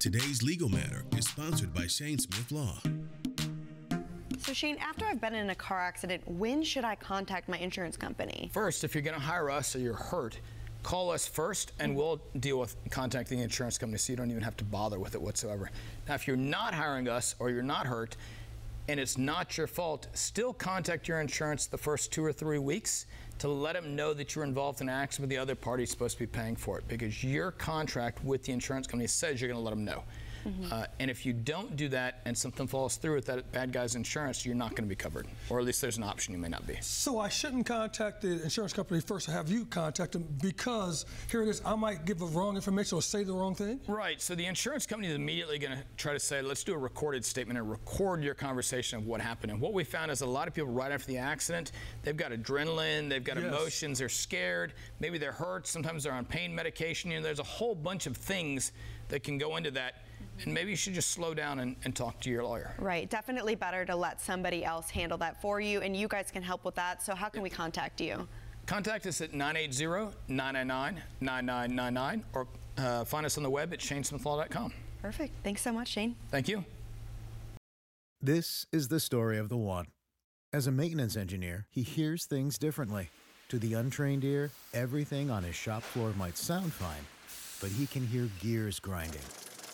Today's legal matter is sponsored by Shane Smith Law. So, Shane, after I've been in a car accident, when should I contact my insurance company? First, if you're going to hire us or you're hurt, call us first and we'll deal with contacting the insurance company so you don't even have to bother with it whatsoever. Now, if you're not hiring us or you're not hurt and it's not your fault, still contact your insurance the first two or three weeks to let them know that you're involved in an accident with the other party supposed to be paying for it because your contract with the insurance company says you're going to let them know. Mm-hmm. Uh, and if you don't do that and something falls through with that bad guy's insurance, you're not going to be covered. Or at least there's an option you may not be. So I shouldn't contact the insurance company first or have you contact them because here it is, I might give the wrong information or say the wrong thing? Right. So the insurance company is immediately going to try to say, let's do a recorded statement and record your conversation of what happened. And what we found is a lot of people right after the accident, they've got adrenaline, they've got yes. emotions, they're scared, maybe they're hurt, sometimes they're on pain medication. You know, there's a whole bunch of things that can go into that and maybe you should just slow down and, and, talk to your lawyer. Right. Definitely better to let somebody else handle that for you, and you guys can help with that. So, how can we contact you? Contact us at 980 999 9999 or uh, find us on the web at shanesmithlaw.com. Perfect. Thanks so much, Shane. Thank you. This is the story of the one. As a maintenance engineer, he hears things differently. To the untrained ear, everything on his shop floor might sound fine, but he can hear gears grinding